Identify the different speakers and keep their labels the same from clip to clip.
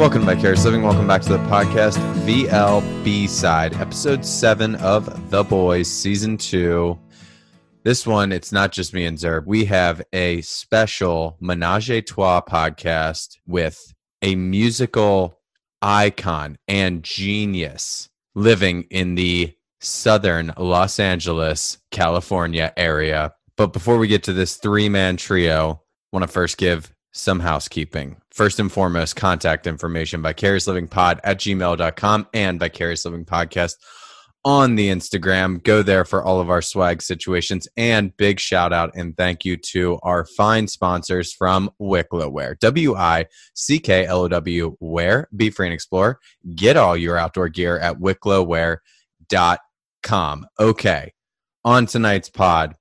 Speaker 1: Welcome to Vicarious Living. Welcome back to the podcast, VLB side, episode seven of The Boys, season two. This one, it's not just me and Zerb. We have a special Menage a Trois podcast with a musical icon and genius living in the southern Los Angeles, California area. But before we get to this three man trio, want to first give some housekeeping. First and foremost, contact information vicariouslyvingpod at gmail.com and vicarious living podcast on the Instagram. Go there for all of our swag situations. And big shout out and thank you to our fine sponsors from Wicklow Wear. W I C K L O W Wear. Be free and explore. Get all your outdoor gear at wicklowwear.com. Okay. On tonight's pod,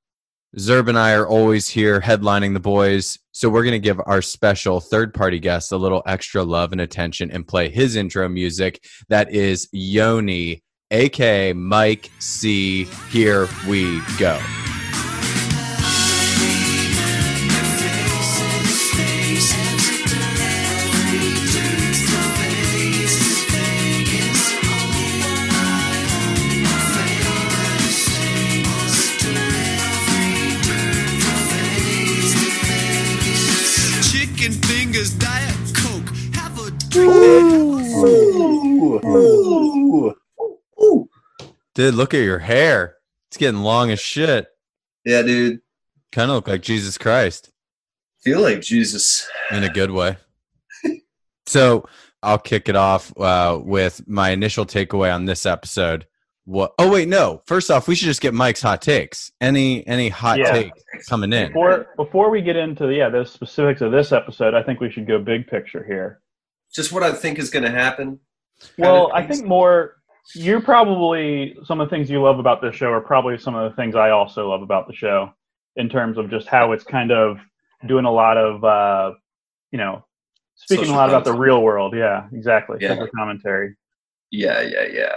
Speaker 1: Zerb and I are always here headlining the boys. So we're going to give our special third party guest a little extra love and attention and play his intro music. That is Yony, aka Mike C. Here we go. Dude, look at your hair. It's getting long as shit.
Speaker 2: Yeah, dude.
Speaker 1: Kind of look like Jesus Christ
Speaker 2: Feel like Jesus.
Speaker 1: in a good way. so I'll kick it off uh, with my initial takeaway on this episode. What? Oh wait, no. First off, we should just get Mike's hot takes. Any any hot
Speaker 3: Yeah.
Speaker 1: take coming in?
Speaker 3: Before before we get into yeah the specifics of this episode, I think we should go big picture here.
Speaker 2: Just what I think is going to happen.
Speaker 3: Well, I think more you probably some of the things you love about this show are probably some of the things I also love about the show in terms of just how it's kind of doing a lot of uh, you know speaking
Speaker 2: Social
Speaker 3: a lot about the real world. Yeah, exactly.
Speaker 2: Yeah.
Speaker 3: Social commentary.
Speaker 2: Yeah, yeah, yeah.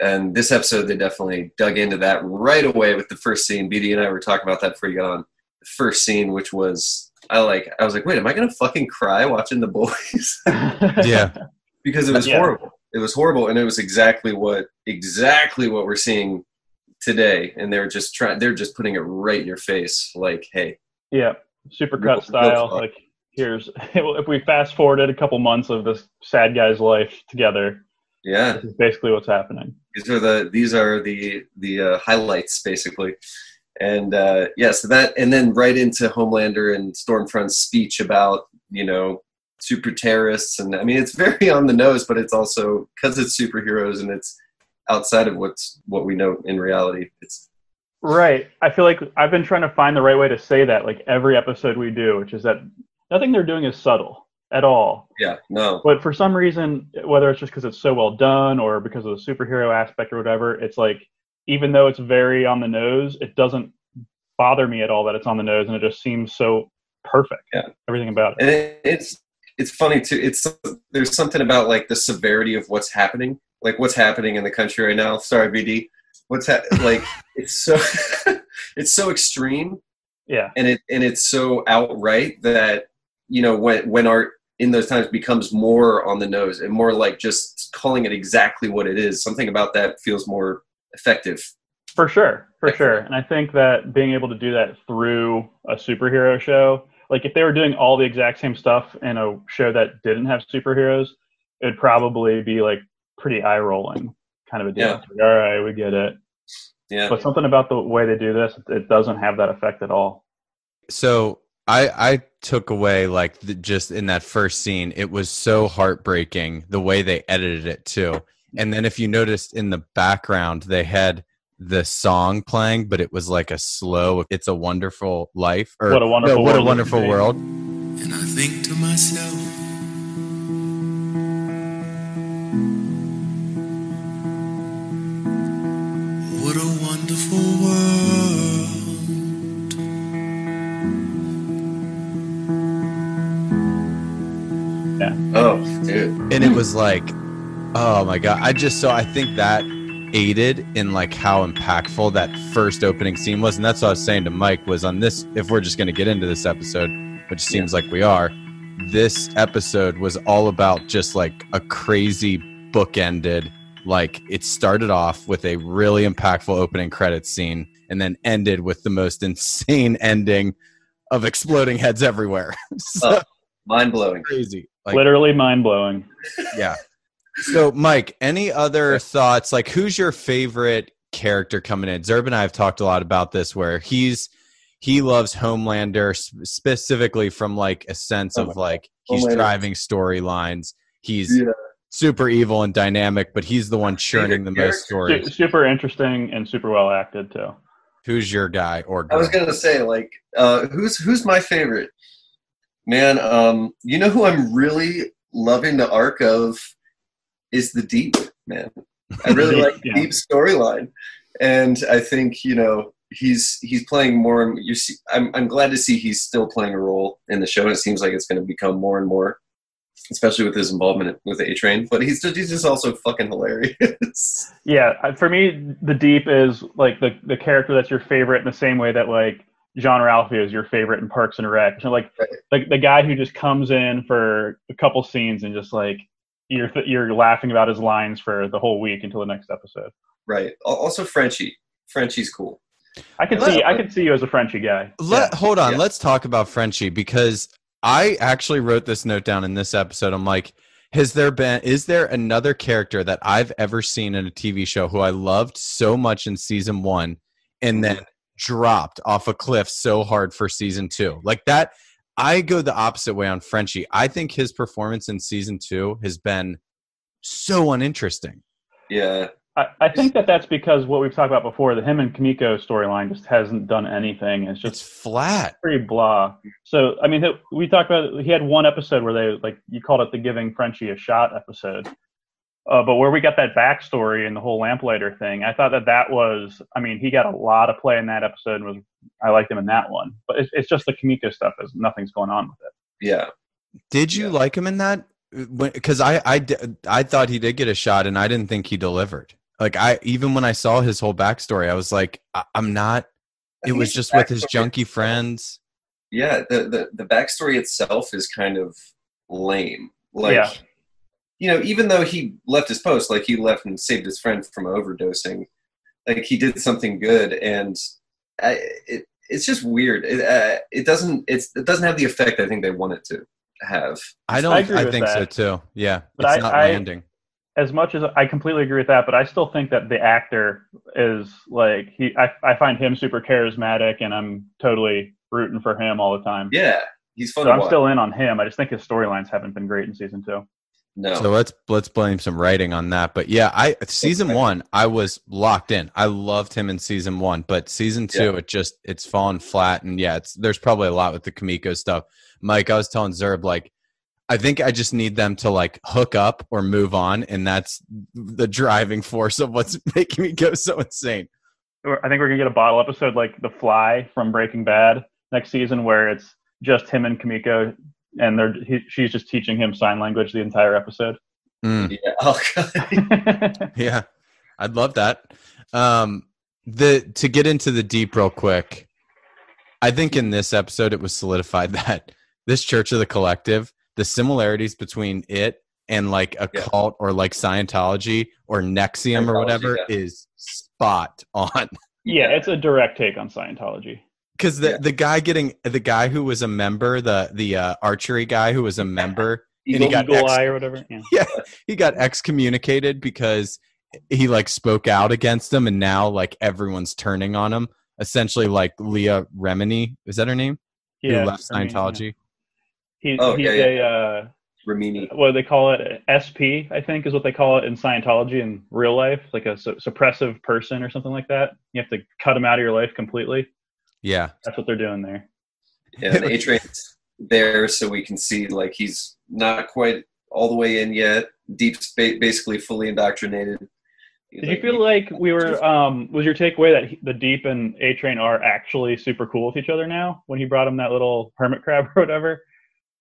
Speaker 2: And this episode, they definitely dug into that right away with the first scene. BD and I were talking about that before you got on. The first scene, which was, I like, I was like, wait, am I going to fucking cry watching the boys?
Speaker 1: Yeah.
Speaker 2: because it was
Speaker 3: Yeah.
Speaker 2: horrible. It was horrible, and it was exactly what exactly what we're seeing today. And they're just trying. They're just putting it right in your face, like, hey,
Speaker 3: Yeah, supercut
Speaker 2: Real- real
Speaker 3: style. Like here's if we fast forwarded a couple months of this sad guy's life together,
Speaker 2: yeah,
Speaker 3: this is basically what's happening.
Speaker 2: these are the these are the the uh, highlights basically and uh yeah so that and then right into homelander and stormfront's speech about you know super terrorists and i mean it's very on the nose but it's also because it's superheroes and it's outside of what's what we know in reality it's
Speaker 3: Right. I feel like I've been trying to find the right way to say that, like every episode we do, which is that nothing they're doing is subtle at all.
Speaker 2: yeah no
Speaker 3: But for some reason, whether it's just because it's so well done or because of the superhero aspect or whatever, it's like even though it's very on the nose, it doesn't bother me at all that it's on the nose, and it just seems so perfect.
Speaker 2: Yeah.
Speaker 3: Everything about it.
Speaker 2: and it, it's it's funny too it's there's something about like the severity of what's happening like what's happening in the country right now. Sorry bd what's ha- like it's so it's so extreme.
Speaker 3: Yeah.
Speaker 2: and it and it's so outright that you know when when art in those times becomes more on the nose and more like just calling it exactly what it is something about that feels more effective.
Speaker 3: For sure, for sure. And I think that being able to do that through a superhero show, like if they were doing all the exact same stuff in a show that didn't have superheroes, it'd probably be like pretty eye rolling kind of a deal.
Speaker 2: Yeah.
Speaker 3: Like, all right, we get it.
Speaker 2: yeah
Speaker 3: But something about the way they do this, it doesn't have that effect at all.
Speaker 1: So I I took away like the, just in that first scene, it was so heartbreaking the way they edited it too. And then if you noticed in the background, they had the song playing, but it was like a slow "It's a Wonderful Life" or
Speaker 3: "What a Wonderful,
Speaker 1: no, what
Speaker 3: world,
Speaker 1: a
Speaker 3: wonderful
Speaker 1: world."
Speaker 4: And I think to myself, what a wonderful world. Yeah.
Speaker 2: Oh, dude.
Speaker 1: And it was like, oh my god! I just so I think that aided in like how impactful that first opening scene was and that's what i was saying to mike was on this if we're just going to get into this episode which seems like we are this episode was all about just like a crazy bookended like it started off with a really impactful opening credits scene and then ended with the most insane ending of exploding heads everywhere so
Speaker 2: Oh. Mind blowing.
Speaker 1: crazy like
Speaker 3: Literally mind blowing.
Speaker 1: yeah. So, Mike, any other thoughts? Like, who's your favorite character coming in? Zerb and I have talked a lot about this, where he's he loves Homelander specifically from like a sense
Speaker 2: Oh
Speaker 1: of
Speaker 2: my
Speaker 1: like he's
Speaker 2: Homelander.
Speaker 1: driving storylines. He's
Speaker 2: Yeah.
Speaker 1: super evil and dynamic, but he's the one churning the most
Speaker 3: Su-
Speaker 1: stories.
Speaker 3: super interesting and super well acted too.
Speaker 1: Who's your guy or
Speaker 2: I was gonna say, like, uh, who's who's my favorite? Man, um, you know who I'm really loving the arc of is the deep man. I really like
Speaker 3: yeah.
Speaker 2: deep storyline, and I think you know he's he's playing more. and You see, I'm I'm glad to see he's still playing a role in the show, and it seems like it's going to become more and more, especially with his involvement with A Train. But he's just, he's just also fucking hilarious.
Speaker 3: Yeah, for me, the deep is like the the character that's your favorite in the same way that like Jean-Ralphio is your favorite in Parks and Rec. So like
Speaker 2: Right.
Speaker 3: like the guy who just comes in for a couple scenes and just like you're th- you're laughing about his lines for the whole week until the next episode.
Speaker 2: right. Also, Frenchie. Frenchie's cool.
Speaker 3: I could
Speaker 1: Let-
Speaker 3: see I could see you as a Frenchie guy.
Speaker 1: Let
Speaker 3: Yeah.
Speaker 1: hold on.
Speaker 2: Yeah.
Speaker 1: Let's talk about Frenchie because I actually wrote this note down in this episode. I'm like, has there been is there another character that I've ever seen in a TV show who I loved so much in season one and then mm-hmm. dropped off a cliff so hard for season two? Like that I go the opposite way on Frenchie. I think his performance in season two has been so uninteresting.
Speaker 2: Yeah.
Speaker 3: I, I think that that's because what we've talked about before, the him and Kimiko storyline just hasn't done anything. It's
Speaker 1: It's
Speaker 3: just
Speaker 1: flat.
Speaker 3: pretty blah. So I mean, we talked about he had one episode where they like you called it the giving Frenchie a shot episode, uh, but where we got that backstory and the whole lamplighter thing, I thought that that was. I mean, he got a lot of play in that episode. And was I liked him in that one, but it's, it's just the Kimiko stuff. Is nothing's going on with it.
Speaker 2: Yeah.
Speaker 1: Did you
Speaker 2: Yeah.
Speaker 1: like him in that? When Because I, I, I thought he did get a shot, and I didn't think he delivered. Like I, even when I saw his whole backstory, I was like, I, I'm not. It was just with his
Speaker 2: backstory-
Speaker 1: junky friends.
Speaker 2: Yeah, the, the the backstory itself is kind of lame. Like,
Speaker 3: Yeah.
Speaker 2: You know, even though he left his post, like he left and saved his friend from overdosing, like he did something good, and I, it it's just weird. It uh, it doesn't it's it doesn't have the effect I think they want it to have.
Speaker 1: I don't.
Speaker 3: I
Speaker 1: I,
Speaker 3: agree with
Speaker 1: think so too. Yeah,
Speaker 3: But
Speaker 1: it's
Speaker 3: I-
Speaker 1: not
Speaker 3: I-
Speaker 1: landing.
Speaker 3: As much as I completely agree with that, but I still think that the actor is like he. I, I find him super charismatic, and I'm totally rooting for him all the time.
Speaker 2: Yeah, he's fun
Speaker 3: So I'm
Speaker 2: watch.
Speaker 3: still in on him. I just think his storylines haven't been great in season two.
Speaker 2: No,
Speaker 1: So let's let's blame some writing on that. But yeah, I season
Speaker 2: Okay.
Speaker 1: one, I was locked in. I loved him in season one, but season two,
Speaker 2: Yeah.
Speaker 1: it just it's fallen flat. And yeah, it's there's probably a lot with the Kimiko stuff. Mike, I was telling Zerb like. I think I just need them to like hook up or move on, and that's the driving force of what's making me go so insane.
Speaker 3: I think we're gonna get a bottle episode like The Fly from Breaking Bad next season, where it's just him and Kimiko, and they're he, she's just teaching him sign language the entire episode.
Speaker 1: Mm.
Speaker 2: yeah, oh, God.
Speaker 1: Yeah, I'd love that. Um, the to get into the deep real quick, I think in this episode it was solidified that this Church of the Collective, the similarities between it and like a
Speaker 2: Yeah.
Speaker 1: cult or like Scientology or NXIVM or whatever
Speaker 2: yeah.
Speaker 1: is spot on.
Speaker 3: yeah, it's a direct take on Scientology.
Speaker 1: Because the
Speaker 2: Yeah.
Speaker 1: the guy getting the guy who was a member, the the uh, archery guy who was a member, And he
Speaker 2: Eagle-
Speaker 1: got
Speaker 3: Eagle
Speaker 1: ex-
Speaker 3: Eye or whatever. Yeah.
Speaker 1: he got excommunicated because he like spoke out against him and now like everyone's turning on him essentially like leah remini is that her name
Speaker 3: Yeah.
Speaker 1: who left
Speaker 3: I mean,
Speaker 1: scientology
Speaker 3: He,
Speaker 2: Oh,
Speaker 3: he's
Speaker 2: yeah,
Speaker 3: a uh,
Speaker 2: Remini.
Speaker 3: what do they call it? SP, I think, is what they call it in Scientology in real life, like a su- suppressive person or something like that. You have to cut him out of your life completely.
Speaker 1: Yeah
Speaker 3: That's what they're doing there.
Speaker 2: Yeah, and A Train's there so we can see like he's not quite all the way in yet. Deep's ba- basically fully indoctrinated, He's
Speaker 3: Did you feel like we were? Um, was your takeaway that he- the Deep and A Train are actually super cool with each other now? When he brought him that little hermit crab or whatever.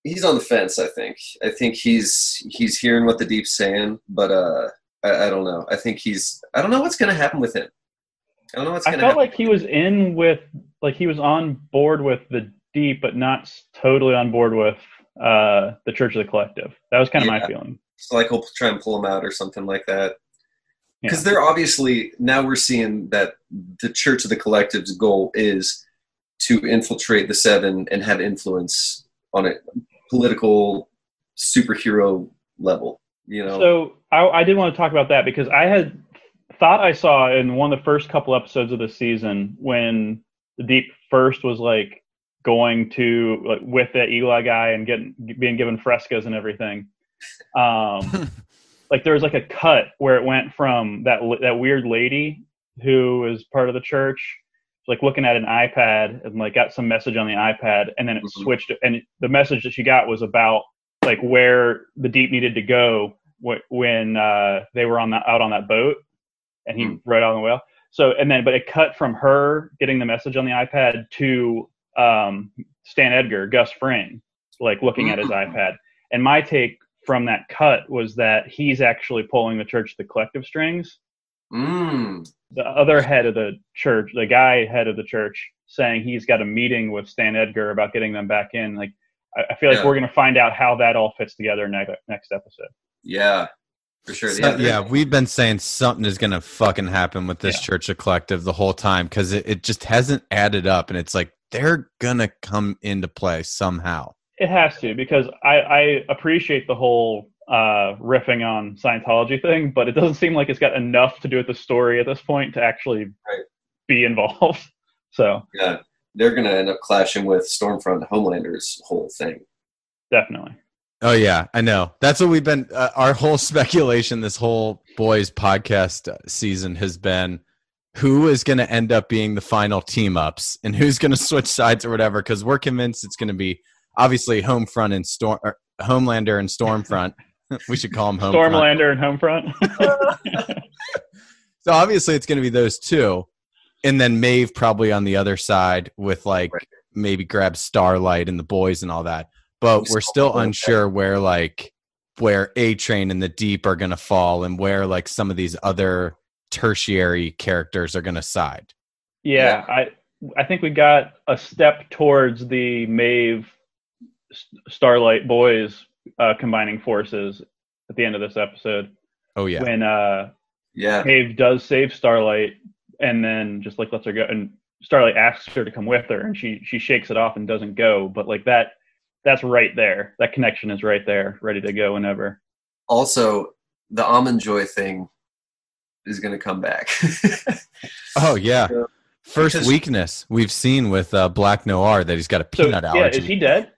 Speaker 2: he's on the fence? I think. I think he's he's hearing what the deep's saying, but uh, I, I don't know. I think he's. I don't know what's gonna happen with him. I don't know what's
Speaker 3: I felt
Speaker 2: happen.
Speaker 3: like he was in with, like he was on board with the Deep, but not totally on board with uh, the Church of the Collective. That was kind of
Speaker 2: Yeah.
Speaker 3: my feeling.
Speaker 2: So like he'll try and pull him out or something like that.
Speaker 3: Yeah.
Speaker 2: Because they're obviously now we're seeing that the Church of the Collective's goal is to infiltrate the Seven and have influence on a political superhero level. You know,
Speaker 3: So I, I did want to talk about that because I had thought I saw in one of the first couple episodes of the season when the Deep first was like going to like with that Eagle Eye guy and getting being given frescoes and everything. Um, like there was like a cut where it went from that that weird lady who is part of the church like looking at an iPad and like got some message on the iPad and then it
Speaker 2: Mhm.
Speaker 3: switched and the message that she got was about like where the deep needed to go when uh, they were on that out on that boat and he
Speaker 2: Mm.
Speaker 3: rode on the whale so and then but it cut from her getting the message on the iPad to um, Stan Edgar Gus Fring like looking at his
Speaker 2: Mm.
Speaker 3: iPad and my take from that cut was that he's actually pulling the church the collective strings
Speaker 2: mm,
Speaker 3: the other head of the church, the guy head of the church, saying he's got a meeting with Stan Edgar about getting them back in. Like, I, I feel like
Speaker 2: Yeah.
Speaker 3: we're going to find out how that all fits together next next episode.
Speaker 2: yeah, for sure.
Speaker 1: So-
Speaker 2: yeah,
Speaker 1: yeah, we've been saying something is going to fucking happen with this
Speaker 3: Yeah.
Speaker 1: Church of Collective the whole time because it, it just hasn't added up. And it's like they're going to come into play somehow.
Speaker 3: It has to because I, I appreciate the whole uh, riffing on Scientology thing, but it doesn't seem like it's got enough to do with the story at this point to actually
Speaker 2: Right.
Speaker 3: be involved. So
Speaker 2: yeah. They're gonna end up clashing with Stormfront Homelander's whole thing.
Speaker 3: definitely.
Speaker 1: Oh, yeah, I know. That's what we've been, uh, our whole speculation this whole boys podcast season has been who is going to end up being the final team ups and who's going to switch sides or whatever because we're convinced it's going to be obviously Homefront and Storm, or Homelander and Stormfront. we should call them Homefront.
Speaker 3: Stormlander and Homefront.
Speaker 1: So obviously it's going to be those two, and then Maeve probably on the other side with like
Speaker 2: Right.
Speaker 1: maybe grab Starlight and the boys and all that. But
Speaker 2: Who's
Speaker 1: we're
Speaker 2: still
Speaker 1: still
Speaker 2: going
Speaker 1: unsure where like where A Train and the Deep are going to fall and where like some of these other tertiary characters are going to side.
Speaker 3: Yeah, I I think we got a step towards the Maeve Starlight boys uh, combining forces at the end of this episode.
Speaker 1: Oh yeah,
Speaker 3: when uh,
Speaker 2: Yeah,
Speaker 3: Maeve does save Starlight and then just like lets her go and Starlight asks her to come with her and she she shakes it off and doesn't go. But like that that's right there that connection is right there ready to go whenever
Speaker 2: also the almond joy thing is going to come back.
Speaker 1: oh yeah.
Speaker 2: Yeah.
Speaker 1: First
Speaker 2: Because-
Speaker 1: weakness we've seen with uh, Black Noir that he's got a
Speaker 3: so
Speaker 1: peanut
Speaker 3: yeah
Speaker 1: allergy.
Speaker 3: is he dead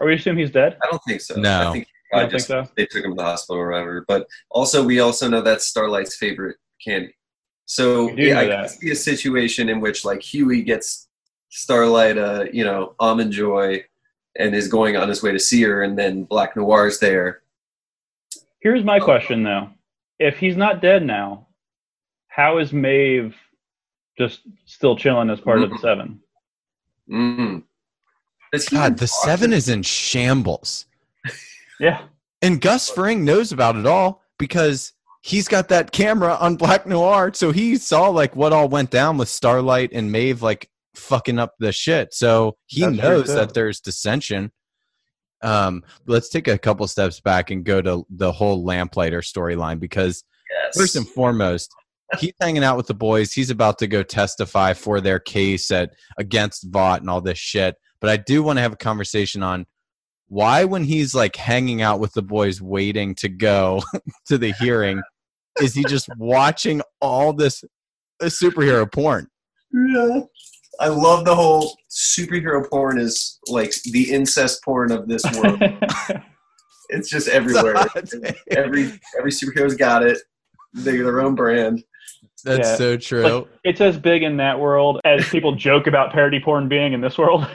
Speaker 3: are we assume he's dead
Speaker 2: I don't think so.
Speaker 1: No.
Speaker 2: I think
Speaker 3: I
Speaker 2: I
Speaker 3: don't think so
Speaker 2: they took him to the hospital or whatever. But also, we also know that's Starlight's favorite candy. So
Speaker 3: We
Speaker 2: yeah, I can see a situation in which like Hughie gets Starlight, uh, you know, almond joy, and is going on his way to see her, and then Black Noir's there.
Speaker 3: Here's my question though. If he's not dead now, how is Maeve just still chilling as part of the
Speaker 2: Mhm.
Speaker 3: seven?
Speaker 2: Mm. Does he
Speaker 1: God, the
Speaker 2: talk
Speaker 1: seven is in shambles.
Speaker 3: Yeah.
Speaker 1: And Gus Fring knows about it all because he's got that camera on Black Noir, so he saw like what all went down with Starlight and Maeve like fucking up the shit. So he
Speaker 3: That's
Speaker 1: knows that there's dissension. Um, let's take a couple steps back and go to the whole Lamplighter storyline because
Speaker 2: Yes.
Speaker 1: first and foremost, he's hanging out with the boys. He's about to go testify for their case at against Vought and all this shit. But I do want to have a conversation on why, when he's like hanging out with the boys, waiting to go to the hearing, is he just watching all this uh, superhero porn?
Speaker 2: Yeah. I love the whole superhero porn is like the incest porn of this world. it's just everywhere. every every superhero's got it. They're their own brand.
Speaker 1: That's
Speaker 3: Yeah.
Speaker 1: so true.
Speaker 3: Like, it's as big in that world as people joke about parody porn being in this world.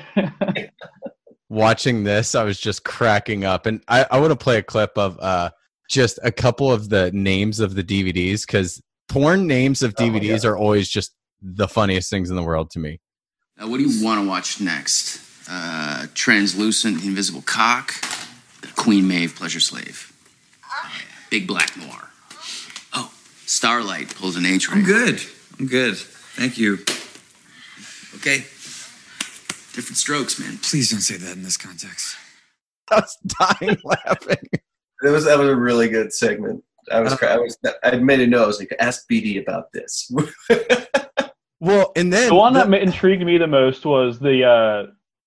Speaker 1: watching this, I was just cracking up. And I, I want to play a clip of uh, just a couple of the names of the DVDs because porn names of
Speaker 2: Oh
Speaker 1: DVDs are always just the funniest things in the world to me.
Speaker 5: Uh, what do you want to watch next? Uh, Translucent, Invisible Cock, Queen Maeve, Pleasure Slave, Big Black Noir. Oh, Starlight pulls an H
Speaker 4: I'm good. I'm good. Thank you.
Speaker 5: Okay. Different strokes, man.
Speaker 4: Please don't say that in this context.
Speaker 1: I was dying laughing.
Speaker 2: That was that was a really good segment. I was, I was, I made a note. I was like, ask BD about this.
Speaker 1: Well, and then
Speaker 3: The one
Speaker 1: the-
Speaker 3: that intrigued me the most was the uh,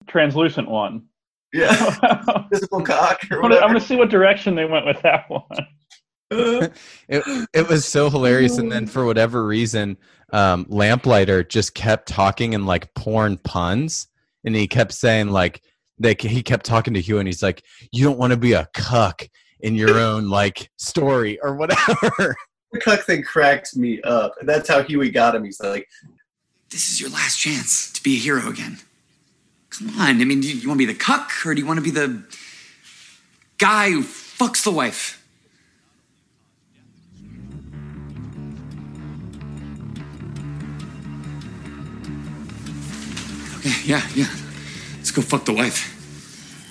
Speaker 3: translucent one.
Speaker 2: yeah,
Speaker 3: I'm
Speaker 2: physical cock or
Speaker 3: gonna, I'm gonna see what direction they went with that one.
Speaker 1: it, it was so hilarious and then for whatever reason um lamplighter just kept talking in like porn puns and he kept saying like they, he kept talking to hugh and he's like you don't want to be a cuck in your own like story or whatever
Speaker 2: the cuck thing cracked me up, that's how Hughie got him. He's like,
Speaker 4: This is your last chance to be a hero again. Come on. I mean, do you, you want to be the cuck or do you want to be the guy who fucks the wife? Okay, yeah, yeah. Let's go fuck the wife.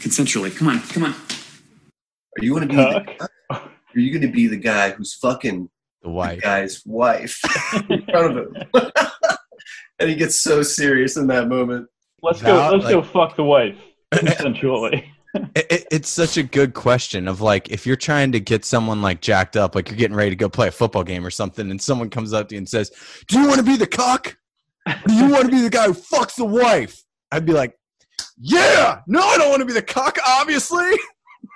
Speaker 4: Consensually. Come on, come on.
Speaker 2: "Are you going to be? The,
Speaker 3: Cuck.
Speaker 2: are you going to be the guy who's fucking
Speaker 1: the wife?
Speaker 2: the
Speaker 1: wife
Speaker 2: guy's wife in front of him?" and he gets so serious in that moment.
Speaker 3: Let's go.
Speaker 1: That,
Speaker 3: Let's go. Fuck the wife. Consensually.
Speaker 1: it, it- it's such a good question of like if you're trying to get someone like jacked up like you're getting ready to go play a football game or something and someone comes up to you and says do you want to be the cock do you want to be the guy who fucks the wife i'd be like yeah no i don't want to be the cock obviously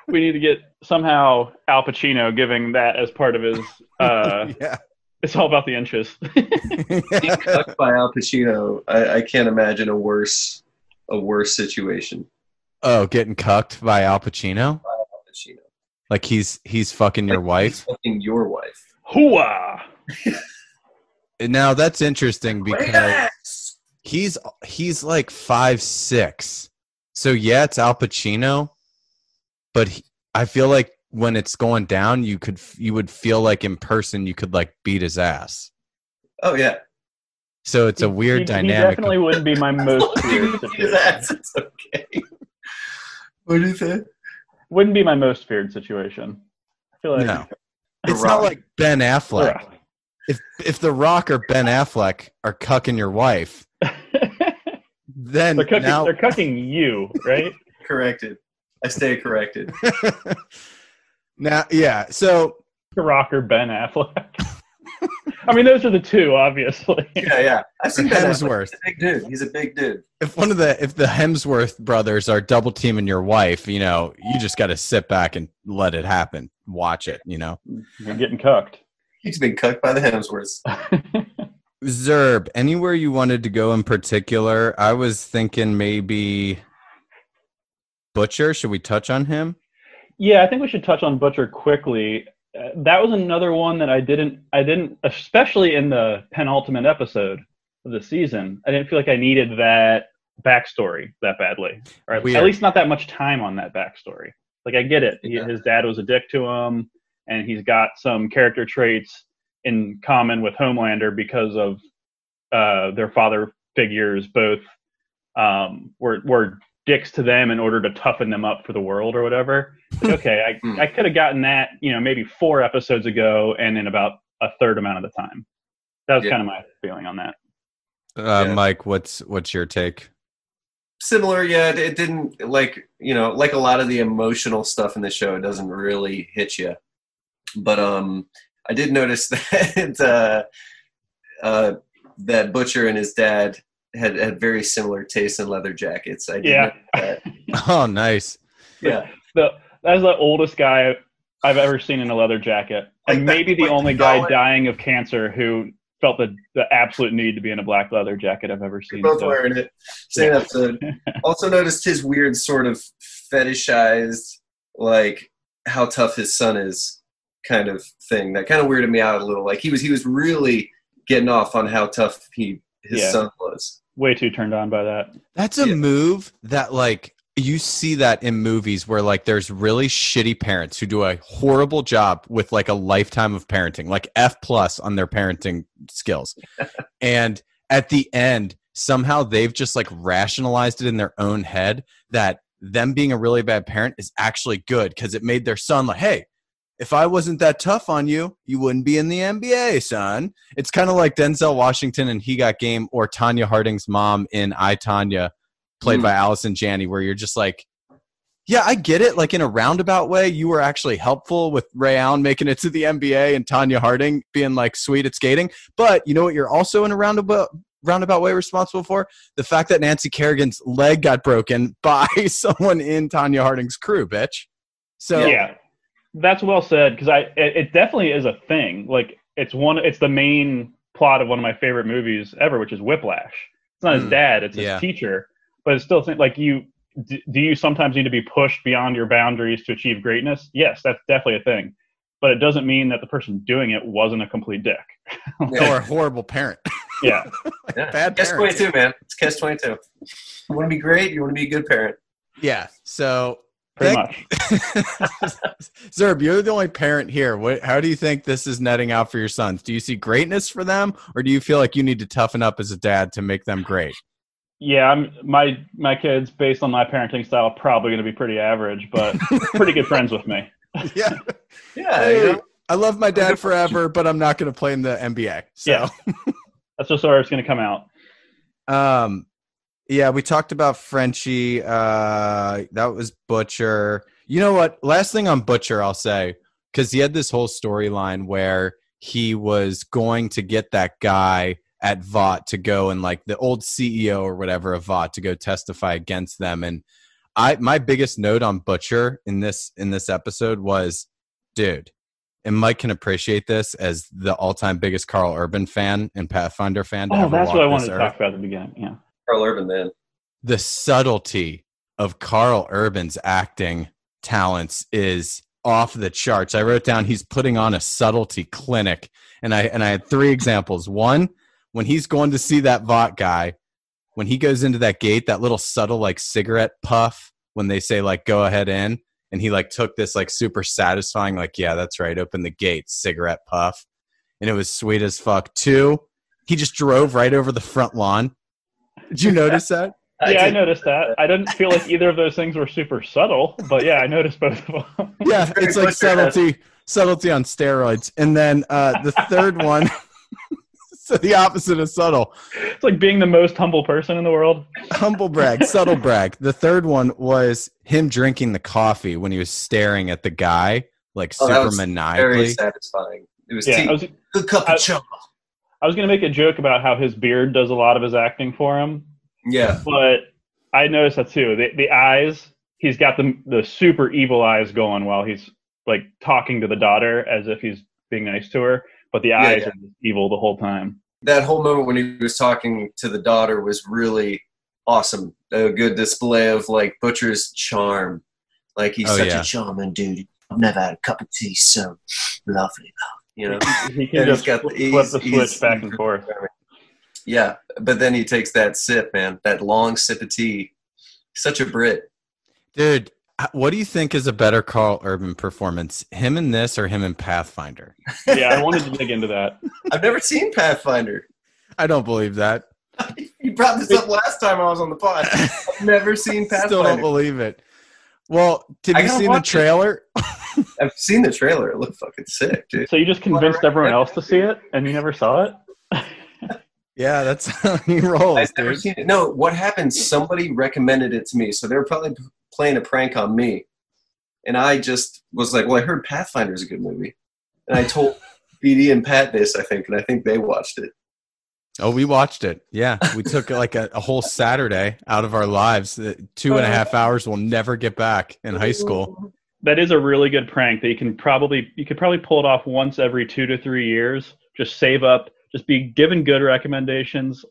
Speaker 3: we need to get somehow Al Pacino giving that as part of his. Uh,
Speaker 1: yeah
Speaker 3: it's all about the interest.
Speaker 2: Being cucked by Al Pacino, I, I can't imagine a worse a worse situation.
Speaker 1: oh getting cucked by al pacino
Speaker 2: Al Pacino,
Speaker 1: like he's he's fucking your
Speaker 2: Like, he's
Speaker 1: wife
Speaker 2: fucking your wife.
Speaker 3: Hooah!
Speaker 1: Now that's interesting because
Speaker 2: Yes!
Speaker 1: he's he's like five six so yeah it's al pacino but he, i feel like when it's going down you could you would feel like in person you could like beat his ass
Speaker 2: Oh yeah,
Speaker 1: so it's a weird
Speaker 3: he,
Speaker 1: dynamic
Speaker 3: He definitely wouldn't be my most feared
Speaker 2: His
Speaker 3: situation.
Speaker 2: ass is okay. What do you say?
Speaker 3: Wouldn't be my most feared situation. I feel like
Speaker 1: no
Speaker 2: The
Speaker 1: it's not like ben affleck
Speaker 3: Rock.
Speaker 1: if if the rock or ben affleck are cucking your wife then
Speaker 3: they're cooking.
Speaker 1: now
Speaker 3: They're cooking you, right?
Speaker 2: Corrected. I stay corrected.
Speaker 1: Now yeah so
Speaker 3: The Rocker Ben Affleck. I mean, those are the two, obviously.
Speaker 2: Yeah, yeah. I've seen Ben Affleck.
Speaker 1: hemsworth
Speaker 2: He's a big dude. He's a big dude.
Speaker 1: if one of the if the Hemsworth brothers are double teaming your wife, you know, you just got to sit back and let it happen. Watch it, you know.
Speaker 3: You're getting cooked.
Speaker 2: He's been cucked by the Hemsworths.
Speaker 1: Zerb, anywhere you wanted to go in particular? I was thinking maybe Butcher. Should we touch on him?
Speaker 3: Yeah, I think we should touch on Butcher quickly. Uh, that was another one that I didn't, I didn't, especially in the penultimate episode of the season. I didn't feel like I needed that backstory that badly, or at,
Speaker 1: Weird.
Speaker 3: at least not that much time on that backstory. Like I get it, he,
Speaker 2: Yeah.
Speaker 3: his dad was a dick to him, and he's got some character traits in common with Homelander because of uh, their father figures both um, were were dicks to them in order to toughen them up for the world or whatever. Like, okay, I,
Speaker 2: Hmm.
Speaker 3: I could have gotten that, you know, maybe four episodes ago and in about a third amount of the time. That was
Speaker 2: Yeah.
Speaker 3: kind of my feeling on that.
Speaker 1: Uh,
Speaker 2: Yeah.
Speaker 1: Mike, what's what's your take?
Speaker 2: Similar, yeah. It, it didn't like you know, like a lot of the emotional stuff in the show. It doesn't really hit you. But um, I did notice that uh, uh, that Butcher and his dad had had very similar tastes in leather jackets. I did
Speaker 3: Yeah.
Speaker 2: that.
Speaker 1: Oh, nice.
Speaker 2: Yeah.
Speaker 3: The, that's the oldest guy I've ever seen in a leather jacket.
Speaker 2: Like
Speaker 3: And
Speaker 2: that-
Speaker 3: maybe the only
Speaker 2: the
Speaker 3: guy
Speaker 2: collar.
Speaker 3: dying of cancer who felt the, the absolute need to be in a black leather jacket I've ever seen.
Speaker 2: They're both
Speaker 3: So-
Speaker 2: wearing it. Same
Speaker 3: Yeah.
Speaker 2: episode. also noticed his weird sort of fetishized, like how tough his son is, kind of thing. That kind of weirded me out a little. Like he was he was really getting off on how tough he his
Speaker 3: Yeah.
Speaker 2: son was.
Speaker 3: Way too turned on by that.
Speaker 1: That's a
Speaker 2: Yeah.
Speaker 1: move that like you see that in movies where like there's really shitty parents who do a horrible job with like a lifetime of parenting, like F plus on their parenting skills. and at the end, somehow they've just like rationalized it in their own head that them being a really bad parent is actually good because it made their son like, hey, if I wasn't that tough on you, you wouldn't be in the NBA, son. It's kind of like Denzel Washington and He Got Game or Tonya Harding's mom in I, Tonya, played
Speaker 2: Mm.
Speaker 1: by Allison Janney, where you're just like, yeah, I get it. Like in a roundabout way, you were actually helpful with Ray Allen making it to the NBA and Tonya Harding being like sweet at skating. But you know what? You're also in a roundabout roundabout way responsible for the fact that Nancy Kerrigan's leg got broken by someone in Tonya Harding's crew, bitch. So
Speaker 3: yeah, that's well said because I it, it definitely is a thing. Like it's one, it's the main plot of one of my favorite movies ever, which is Whiplash. It's not
Speaker 1: Mm,
Speaker 3: his dad; it's
Speaker 1: yeah.
Speaker 3: his teacher. But it's still like you. d- Do you sometimes need to be pushed beyond your boundaries to achieve greatness? Yes, that's definitely a thing. But it doesn't mean that the person doing it wasn't a complete dick.
Speaker 1: or a horrible parent.
Speaker 3: Yeah,
Speaker 2: Yeah.
Speaker 1: Bad
Speaker 2: catch
Speaker 1: parents.
Speaker 2: 22, man. It's catch 22. You want to be great, you want to be a good parent.
Speaker 1: Yeah. So
Speaker 3: pretty
Speaker 1: thank-
Speaker 3: much.
Speaker 1: Zerb, you're the only parent here. What, how do you think this is netting out for your sons? Do you see greatness for them, or do you feel like you need to toughen up as a dad to make them great?
Speaker 3: Yeah, I'm my my kids, based on my parenting style, probably going to be pretty average, but pretty good friends with me.
Speaker 1: Yeah.
Speaker 2: Yeah,
Speaker 1: Hey? I love my dad
Speaker 2: Good for you.
Speaker 1: forever, but I'm not going to play in the NBA. So,
Speaker 3: Yeah. That's just where it's going to come out.
Speaker 1: um, yeah, we talked about Frenchie. Uh, that was Butcher. You know what? Last thing on Butcher, I'll say, because he had this whole storyline where he was going to get that guy at Vought to go and like the old CEO or whatever of Vought to go testify against them. And I my biggest note on Butcher in this in this episode was, dude, and Mike can appreciate this as the all time biggest Karl Urban fan and Pathfinder fan.
Speaker 3: Oh, that's what I wanted to talk about at the beginning. Yeah.
Speaker 2: Karl Urban, man.
Speaker 1: the subtlety of Karl Urban's acting talents is off the charts. I wrote down he's putting on a subtlety clinic, and I and I had three examples. One, when he's going to see that Vought guy, when he goes into that gate, that little subtle like cigarette puff when they say like go ahead in, and he like took this like super satisfying like yeah that's right, open the gate, cigarette puff, and it was sweet as fuck. Two, he just drove right over the front lawn. Did you notice that?
Speaker 3: yeah, I
Speaker 2: did-
Speaker 3: noticed that. I didn't feel like either of those things were super subtle, but yeah, I noticed both of them.
Speaker 1: yeah,
Speaker 2: Very
Speaker 1: it's like subtlety, subtlety on steroids. And then uh, the third one, so the opposite of subtle,
Speaker 3: it's like being the most humble person in the world.
Speaker 1: humble brag, subtle brag. The third one was him drinking the coffee when he was staring at the guy, like
Speaker 2: Oh, that
Speaker 1: super
Speaker 2: was Very
Speaker 1: maniacally.
Speaker 2: satisfying. It was
Speaker 3: Yeah,
Speaker 2: tea.
Speaker 3: I was
Speaker 2: Good cup
Speaker 3: I-
Speaker 2: of chum.
Speaker 3: I was going to make a joke about how his beard does a lot of his acting for him,
Speaker 2: Yeah.
Speaker 3: but I noticed that too. The, the eyes, he's got the the super evil eyes going while he's like talking to the daughter as if he's being nice to her, but the eyes
Speaker 2: yeah.
Speaker 3: are evil the whole time.
Speaker 2: That whole moment when he was talking to the daughter was really awesome. A good display of like Butcher's charm. Like he's
Speaker 1: Oh,
Speaker 2: such
Speaker 1: yeah.
Speaker 2: a charming dude. I've never had a cup of tea so lovely. You know?
Speaker 3: He can
Speaker 2: And
Speaker 3: just
Speaker 2: got-
Speaker 3: flip
Speaker 2: he's-
Speaker 3: the
Speaker 2: he's-
Speaker 3: switch back and forth.
Speaker 2: Yeah. But then he takes that sip, man. That long sip of tea. Such a Brit.
Speaker 1: Dude, what do you think is a better Karl Urban performance? Him in this or him in Pathfinder?
Speaker 3: Yeah, I wanted to dig into that.
Speaker 2: I've never seen Pathfinder.
Speaker 1: I don't believe that.
Speaker 2: You brought this up last time I was on the pod. I've never seen Pathfinder.
Speaker 1: Still don't believe it. Well, have
Speaker 2: I
Speaker 1: you
Speaker 2: gotta
Speaker 1: seen the trailer?
Speaker 2: I've seen the trailer. It looked fucking sick, dude.
Speaker 3: So you just convinced everyone else to see it, and you never saw it?
Speaker 1: Yeah, that's how he rolls,
Speaker 2: I've never
Speaker 1: dude.
Speaker 2: seen it. No, what happened? Somebody recommended it to me, so they were probably playing a prank on me, and I just was like, "Well, I heard Pathfinder's a good movie," and I told BD and Pat this, I think, and I think they watched it.
Speaker 1: Oh, we watched it. Yeah, we took like a, a whole Saturday out of our lives. Uh, Two and a half hours we'll never get back in high school.
Speaker 3: That is a really good prank that you can probably you could probably pull it off once every two to three years. Just save up, just be given good recommendations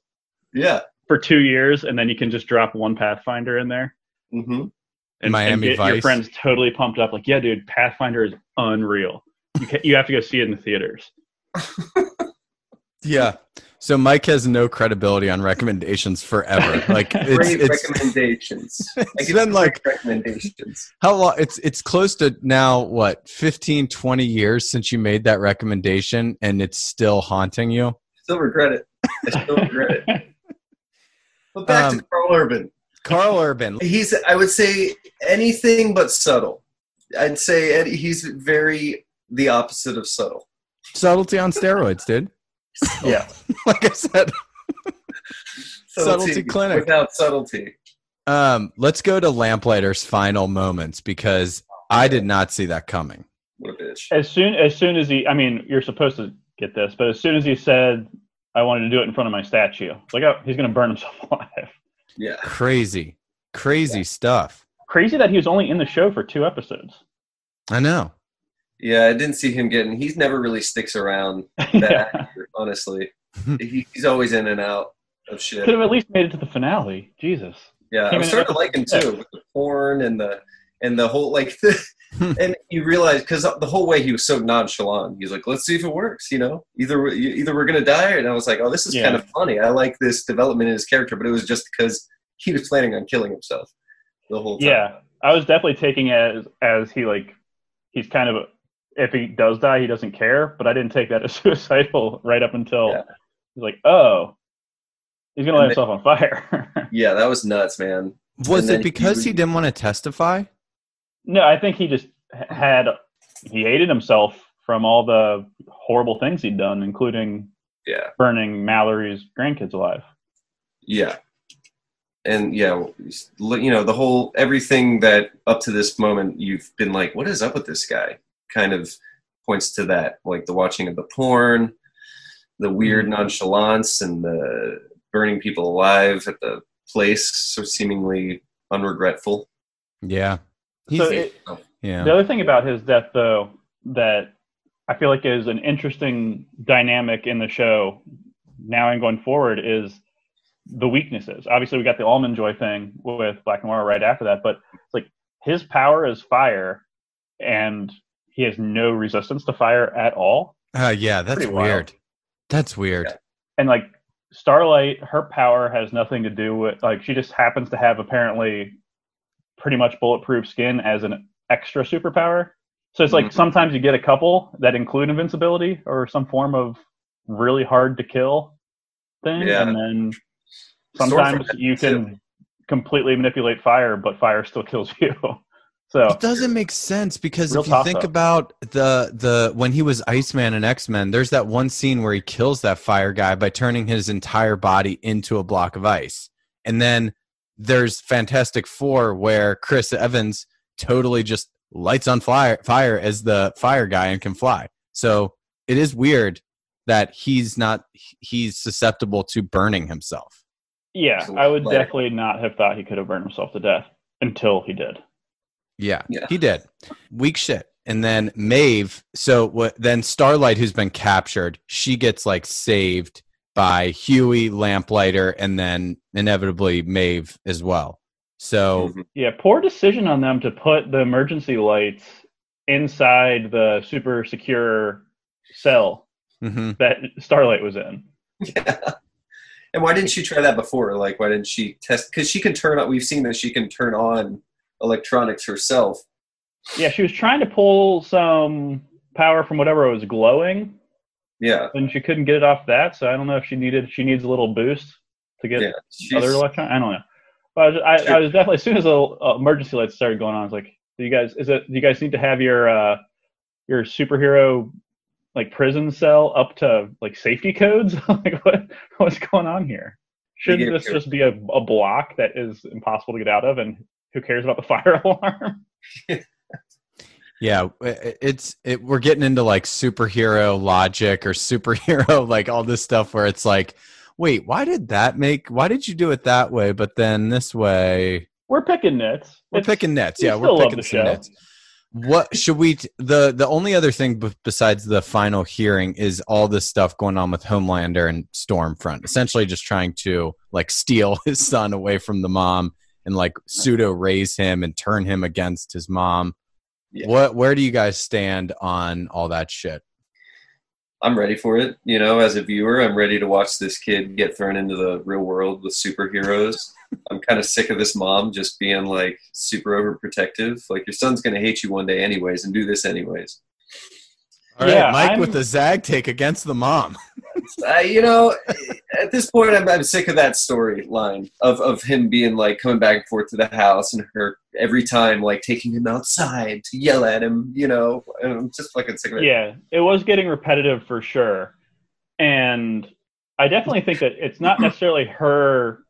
Speaker 2: Yeah.
Speaker 3: for two years, and then you can just drop one Pathfinder in there.
Speaker 2: hmm
Speaker 3: And,
Speaker 1: Miami
Speaker 3: and get your friends totally pumped up. Like, yeah, dude, Pathfinder is unreal. You ca you have to go see it in the theaters.
Speaker 1: Yeah. So Mike has no credibility on recommendations forever. Like it's
Speaker 2: Great
Speaker 1: it's
Speaker 2: recommendations. I
Speaker 1: it's
Speaker 2: give
Speaker 1: been like
Speaker 2: recommendations.
Speaker 1: how long it's it's close to now what 15 20 years since you made that recommendation and it's still haunting you.
Speaker 2: Still regret it. I still regret it. But back
Speaker 1: Um,
Speaker 2: to Karl Urban.
Speaker 1: Karl Urban.
Speaker 2: He's, I would say, anything but subtle. I'd say he's very the opposite of subtle.
Speaker 1: Subtlety on steroids, dude.
Speaker 3: Yeah.
Speaker 1: Like I said. Subtlety clinic.
Speaker 2: Without subtlety.
Speaker 1: Um, let's go to Lamplighter's final moments because I did not see that coming.
Speaker 2: What a bitch.
Speaker 3: As soon as soon as he, I mean, you're supposed to get this, but as soon as he said, "I wanted to do it in front of my statue," it's like, oh, he's going to burn himself alive.
Speaker 2: Yeah.
Speaker 1: Crazy. Crazy stuff.
Speaker 3: Crazy that he was only in the show for two episodes.
Speaker 1: I know.
Speaker 2: Yeah, I didn't see him getting. He's never really sticks around. That
Speaker 3: yeah.
Speaker 2: actor, honestly, he, he's always in and out of shit.
Speaker 3: Could have at least made it to the finale. Jesus.
Speaker 2: Yeah,
Speaker 3: Came
Speaker 2: I'm starting to like him too with the porn and the and the whole like. and you realize because the whole way he was so nonchalant, he's like, "Let's see if it works." You know, either either we're gonna die, and I was like, "Oh, this is
Speaker 3: Yeah.
Speaker 2: kind of funny." I like this development in his character, but it was just because he was planning on killing himself the whole time.
Speaker 3: Yeah, I was definitely taking it as as he like he's kind of if he does die, he doesn't care. But I didn't take that as suicidal right up until
Speaker 2: Yeah.
Speaker 3: he's like, oh, he's gonna
Speaker 2: And
Speaker 3: light
Speaker 2: they-
Speaker 3: himself on fire.
Speaker 2: yeah, that was nuts, man.
Speaker 1: Was
Speaker 2: And
Speaker 1: it because he
Speaker 2: he-
Speaker 1: didn't want to testify?
Speaker 3: no, I think he just had he hated himself from all the horrible things he'd done, including
Speaker 2: Yeah,
Speaker 3: burning Mallory's grandkids alive.
Speaker 2: yeah, and yeah, you know the whole everything that up to this moment you've been like, "What is up with this guy?" Kind of points to that, like the watching of the porn, the weird
Speaker 3: Mhm.
Speaker 2: nonchalance, and the burning people alive at the place, so seemingly unregretful.
Speaker 1: Yeah. He's,
Speaker 3: So it,
Speaker 1: yeah.
Speaker 3: The other thing about his death, though, that I feel like is an interesting dynamic in the show now and going forward is the weaknesses. Obviously, we got the almond joy thing with Black Noir right after that, but it's like his power is fire, and he has no resistance to fire at all.
Speaker 1: Uh, yeah, that's
Speaker 3: Pretty wild.
Speaker 1: weird. That's weird.
Speaker 2: Yeah.
Speaker 3: And like Starlight, her power has nothing to do with like she just happens to have apparently pretty much bulletproof skin as an extra superpower. So it's like
Speaker 2: Mhm.
Speaker 3: sometimes you get a couple that include invincibility or some form of really hard to kill thing,
Speaker 2: Yeah.
Speaker 3: and then sometimes
Speaker 2: Stormfront
Speaker 3: you
Speaker 2: too.
Speaker 3: can completely manipulate fire, but fire still kills you. So
Speaker 1: It doesn't make sense because if you think
Speaker 3: up.
Speaker 1: about the the when he was Iceman and X Men, there's that one scene where he kills that fire guy by turning his entire body into a block of ice, and then there's Fantastic Four where Chris Evans totally just lights on fire fire as the fire guy and can fly. So it is weird that he's not he's susceptible to burning himself.
Speaker 3: yeah, I would
Speaker 2: like-
Speaker 3: definitely not have thought he could have burned himself to death until he did.
Speaker 1: Yeah,
Speaker 2: Yeah.
Speaker 1: he did. Weak shit. And then Maeve, so what? Then Starlight, who's been captured, she gets like saved by Hughie, Lamplighter, and then inevitably Maeve as well. So
Speaker 2: Mhm.
Speaker 3: Yeah, poor decision on them to put the emergency lights inside the super secure cell
Speaker 1: mhm.
Speaker 3: that Starlight was in.
Speaker 2: And why didn't she try that before? Like, why didn't she test? Because she can turn on. We've seen that she can turn on electronics herself.
Speaker 3: Yeah, she was trying to pull some power from whatever was glowing,
Speaker 2: Yeah,
Speaker 3: and she couldn't get it off that. So I don't know if she needed she needs a little boost to get
Speaker 2: yeah.
Speaker 3: Other electron. I don't know. But I was, I, I was definitely as soon as the uh, emergency lights started going on, I was like, "Do you guys is it? Do you guys need to have your uh, your superhero like prison cell up to like safety codes? like what what's going on here? Shouldn't this just be a, a block that is impossible to get out of, and who cares about the fire alarm?
Speaker 1: yeah, it's it, we're getting into like superhero logic or superhero like all this stuff where it's like, wait, why did that make? Why did you do it that way? But then this way,
Speaker 3: We're picking nits.
Speaker 1: We're
Speaker 3: It's-
Speaker 1: picking nets.
Speaker 3: we
Speaker 1: Yeah, we're picking some nets. What should we? T- the The only other thing b- besides the final hearing is all this stuff going on with Homelander and Stormfront. Essentially, just trying to like steal his son away from the mom and like uh-huh. pseudo raise him and turn him against his mom.
Speaker 2: Yeah.
Speaker 1: What? Where do you guys stand on all that shit?
Speaker 2: I'm ready for it. You know, as a viewer, I'm ready to watch this kid get thrown into the real world with superheroes. I'm kind of sick of this mom just being like super overprotective. Like your son's gonna hate you one day anyways, and do this anyways.
Speaker 1: All right,
Speaker 3: Yeah,
Speaker 1: Mike
Speaker 3: I'm-
Speaker 1: with the Zag take against the mom.
Speaker 2: Uh, you know, at this point, I'm, I'm sick of that storyline of of him being like coming back and forth to the house, and her every time like taking him outside to yell at him. You know, I'm just fucking sick of it.
Speaker 3: Yeah, it was getting repetitive for sure. And I definitely think that it's not necessarily her,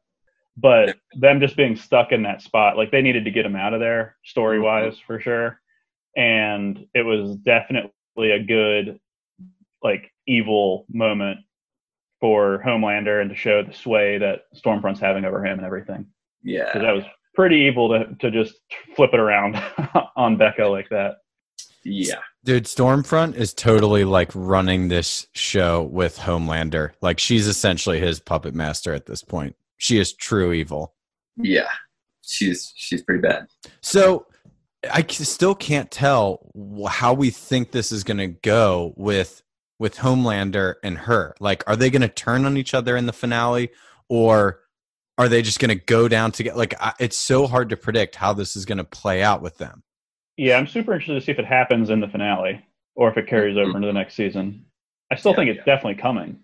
Speaker 3: but them just being stuck in that spot. Like they needed to get him out of there, story wise, for sure. And it was definitely a good, like, evil moment for Homelander and to show the sway that Stormfront's having over him and everything.
Speaker 2: Yeah.
Speaker 3: Because that was pretty evil to, to just flip it around on Becca like that.
Speaker 2: Yeah.
Speaker 1: Dude, Stormfront is totally like running this show with Homelander. Like she's essentially his puppet master at this point. She is true evil.
Speaker 2: Yeah. She's she's pretty bad.
Speaker 1: So I still can't tell how we think this is going to go with with Homelander and her. Like, are they going to turn on each other in the finale, or are they just going to go down together? Like, I, it's so hard to predict how this is going to play out with them.
Speaker 3: Yeah, I'm super interested to see if it happens in the finale or if it carries over into the next season. I still
Speaker 2: Yeah,
Speaker 3: think it's definitely coming.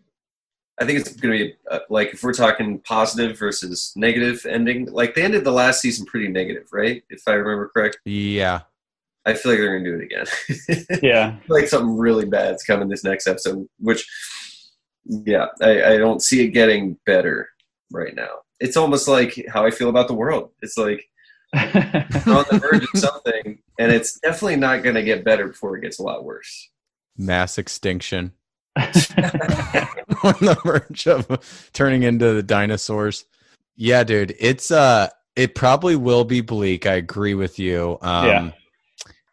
Speaker 2: I think it's going to be uh, like if we're talking positive versus negative ending. Like they ended the last season pretty negative, right? If I remember correct.
Speaker 1: Yeah,
Speaker 2: I feel like they're going to do it again.
Speaker 3: Yeah,
Speaker 2: like something really bad's coming this next episode, which, yeah, I, I don't see it getting better right now. It's almost like how I feel about the world. It's like on the verge of something, and it's definitely not going to get better before it gets a lot worse.
Speaker 1: mass extinction on the verge of turning into the dinosaurs. Yeah, dude, it's uh, it probably will be bleak. I agree with you. Um,
Speaker 3: Yeah.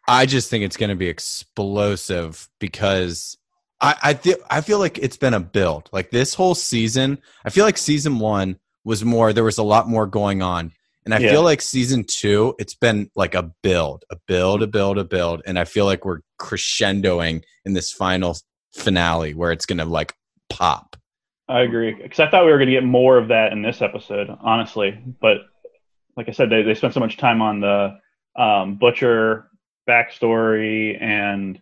Speaker 1: I just think it's going to be explosive because I I feel I feel like it's been a build. Like this whole season, I feel like season one was more. There was a lot more going on, and I
Speaker 3: Yeah.
Speaker 1: feel like season two, it's been like a build, a build, a build, a build, and I feel like we're crescendoing in this final finale where it's going to like pop.
Speaker 3: I agree. Because I thought we were going to get more of that in this episode, honestly. But like I said, they, they spent so much time on the um, Butcher backstory and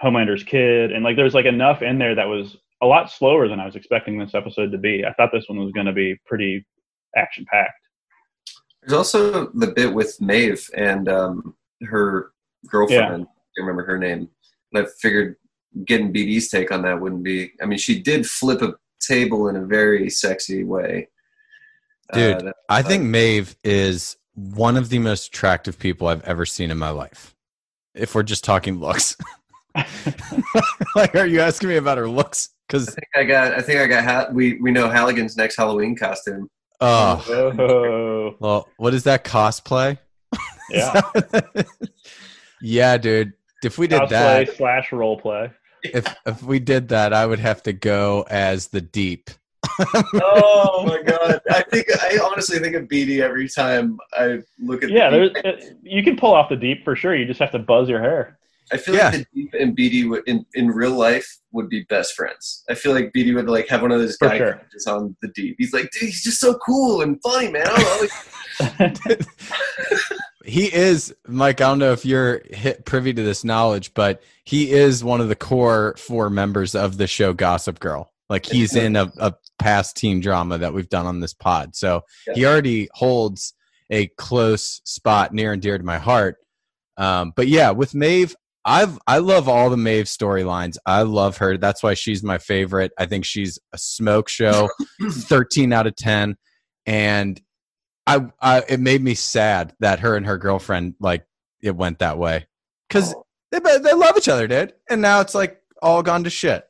Speaker 3: Homelander's kid. And like there's like enough in there that was a lot slower than I was expecting this episode to be. I thought this one was going to be pretty action packed.
Speaker 2: There's also the bit with Maeve and um, her girlfriend. I can't remember her name. And I figured getting BD's take on that wouldn't be. I mean, she did flip a table in a very sexy way.
Speaker 1: Dude,
Speaker 2: Uh,
Speaker 1: I think Maeve is one of the most attractive people I've ever seen in my life. If we're just talking looks, like, are you asking me about her looks?
Speaker 2: Because I
Speaker 1: Because
Speaker 2: think I got. I think I got. Ha- we we know Halligan's next Halloween costume.
Speaker 1: oh,
Speaker 3: Oh,
Speaker 1: well, what is that cosplay?
Speaker 3: yeah.
Speaker 1: yeah, dude. If we did
Speaker 3: Cosplay
Speaker 1: that,
Speaker 3: slash role play.
Speaker 1: if if we did that, I would have to go as the Deep.
Speaker 2: Oh my god! I think I honestly think of BD every time I look at.
Speaker 3: Yeah,
Speaker 2: the
Speaker 3: there's,
Speaker 2: Deep.
Speaker 3: Uh, you can pull off the deep for sure. You just have to buzz your hair.
Speaker 2: I feel
Speaker 1: Yeah.
Speaker 2: like the Deep and BD would, in in real life would be best friends. I feel like BD would like have one of those
Speaker 3: For
Speaker 2: guy
Speaker 3: sure.
Speaker 2: crushes on the Deep. He's like, dude, he's just so cool and funny, man. I love it."
Speaker 1: he is Mike. I don't know if you're hit privy to this knowledge, but he is one of the core four members of the show Gossip Girl. Like he's in a, a past teen drama that we've done on this pod, so he already holds a close spot near and dear to my heart. Um, but yeah, with Maeve, I've I love all the Maeve storylines. I love her. That's why she's my favorite. I think she's a smoke show, thirteen out of ten, and I, I it made me sad that her and her girlfriend like it went that way because
Speaker 2: Oh,
Speaker 1: they they love each other, dude, and now it's like all gone to shit.